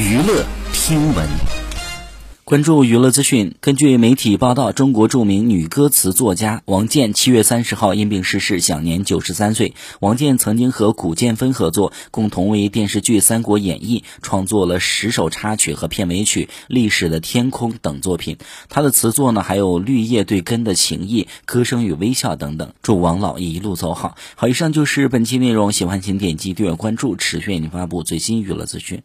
娱乐听闻。关注娱乐资讯根据媒体报道中国著名女歌词作家王健七月三十号因病逝世享年九十三岁。王健曾经和古建芬合作共同为电视剧三国演义创作了十首插曲和片尾曲历史的天空等作品。他的词作呢还有绿叶对根的情谊歌声与微笑等等。祝王老一路走好。好以上就是本期内容喜欢请点击订阅关注持续为您发布最新娱乐资讯。